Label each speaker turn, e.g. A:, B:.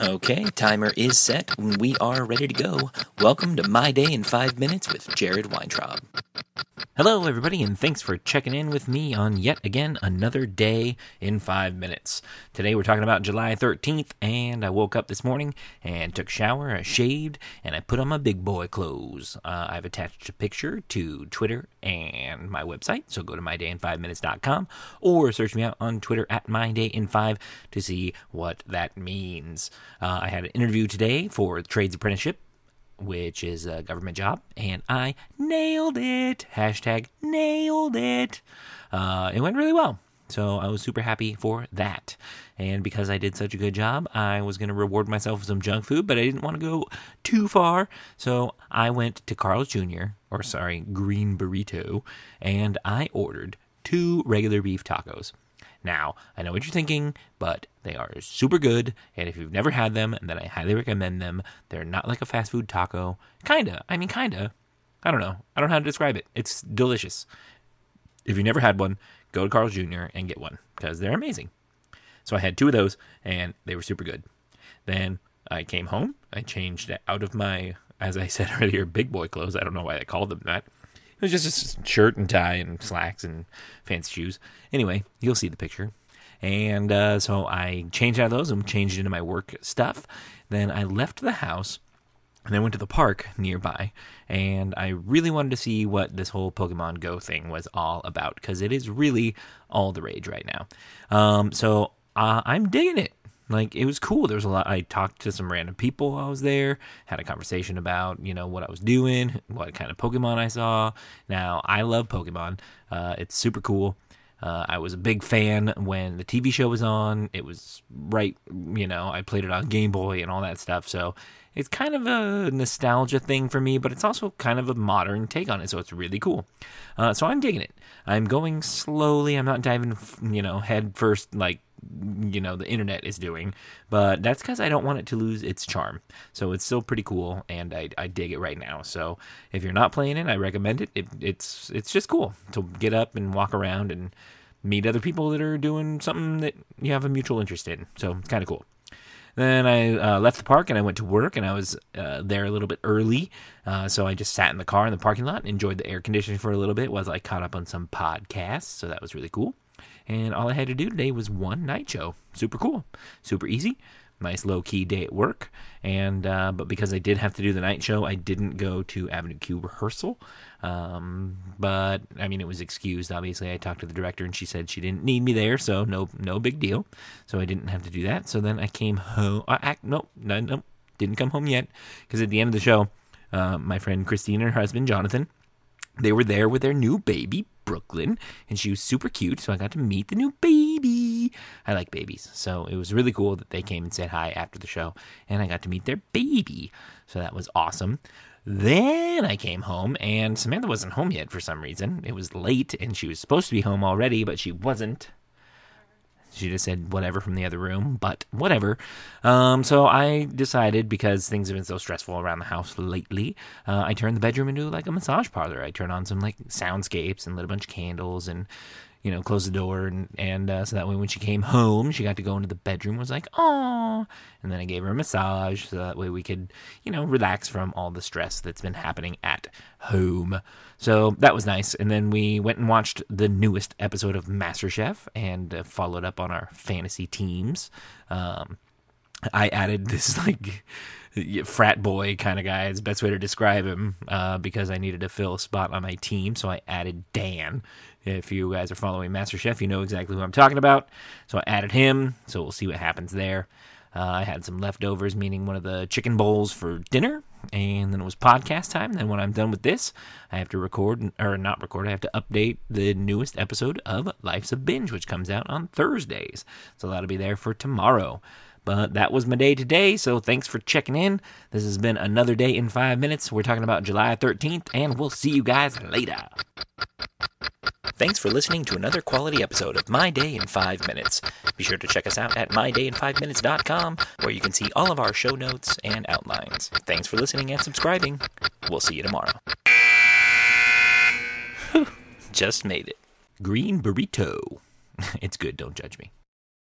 A: Okay, timer is set. We are ready to go. Welcome to My Day in 5 Minutes with Jared Weintraub. Hello, everybody, and thanks for checking in with me on yet again another day in 5 minutes. Today we're talking about July 13th, and I woke up this morning and took a shower, I shaved, and I put on my big boy clothes. Uh, I've attached a picture to Twitter and my website, so go to mydayin5minutes.com or search me out on Twitter at mydayin5 to see what that means. Uh, I had an interview today for Trades Apprenticeship which is a government job, and I nailed it. Hashtag nailed it. Uh, it went really well. So I was super happy for that. And because I did such a good job, I was going to reward myself with some junk food, but I didn't want to go too far. So I went to Carl's Jr., or sorry, Green Burrito, and I ordered two regular beef tacos. Now, I know what you're thinking, but they are super good, and if you've never had them, then I highly recommend them. They're not like a fast food taco. Kinda. I mean, kinda. I don't know. I don't know how to describe it. It's delicious. If you never had one, go to Carl's Jr. and get one, because they're amazing. So I had two of those, and they were super good. Then I came home. I changed out of my, as I said earlier, big boy clothes. I don't know why I called them that. It was just a shirt and tie and slacks and fancy shoes. Anyway, you'll see the picture. And uh, so I changed out of those and changed into my work stuff. Then I left the house and I went to the park nearby. And I really wanted to see what this whole Pokemon Go thing was all about because it is really all the rage right now. Um, so uh, I'm digging it like it was cool. There was a lot. I talked to some random people while I was there, had a conversation about you know what I was doing, what kind of Pokemon I saw. Now I love Pokemon. Uh, it's super cool. Uh, I was a big fan when the TV show was on. It was right, you know, I played it on Game Boy and all that stuff. So it's kind of a nostalgia thing for me, but it's also kind of a modern take on it. So it's really cool. Uh, so I'm digging it. I'm going slowly. I'm not diving, you know, head first like you know the internet is doing but that's because i don't want it to lose its charm so it's still pretty cool and I, I dig it right now so if you're not playing it i recommend it. it it's it's just cool to get up and walk around and meet other people that are doing something that you have a mutual interest in so it's kind of cool then I uh, left the park and I went to work, and I was uh, there a little bit early. Uh, so I just sat in the car in the parking lot and enjoyed the air conditioning for a little bit while I caught up on some podcasts. So that was really cool. And all I had to do today was one night show. Super cool, super easy. Nice low key day at work, and uh, but because I did have to do the night show, I didn't go to Avenue Q rehearsal. Um, but I mean, it was excused. Obviously, I talked to the director, and she said she didn't need me there, so no, no big deal. So I didn't have to do that. So then I came home. I, nope, no, nope, didn't come home yet because at the end of the show, uh, my friend Christine and her husband Jonathan, they were there with their new baby Brooklyn, and she was super cute. So I got to meet the new baby. I like babies, so it was really cool that they came and said hi after the show, and I got to meet their baby. So that was awesome. Then I came home, and Samantha wasn't home yet for some reason. It was late, and she was supposed to be home already, but she wasn't. She just said whatever from the other room, but whatever. Um, so I decided because things have been so stressful around the house lately, uh, I turned the bedroom into like a massage parlor. I turned on some like soundscapes and lit a bunch of candles and you know, close the door, and and uh, so that way when she came home, she got to go into the bedroom. Was like, oh, and then I gave her a massage, so that way we could, you know, relax from all the stress that's been happening at home. So that was nice. And then we went and watched the newest episode of MasterChef and uh, followed up on our fantasy teams. Um, I added this like frat boy kind of guy is the best way to describe him uh, because I needed to fill a spot on my team. So I added Dan. If you guys are following MasterChef, you know exactly who I'm talking about. So I added him. So we'll see what happens there. Uh, I had some leftovers, meaning one of the chicken bowls for dinner, and then it was podcast time. Then when I'm done with this, I have to record or not record. I have to update the newest episode of Life's a Binge, which comes out on Thursdays. So that'll be there for tomorrow. But that was my day today, so thanks for checking in. This has been another day in five minutes. We're talking about July 13th, and we'll see you guys later. Thanks for listening to another quality episode of My Day in 5 Minutes. Be sure to check us out at mydayin5minutes.com, where you can see all of our show notes and outlines. Thanks for listening and subscribing. We'll see you tomorrow. Just made it. Green burrito. It's good, don't judge me.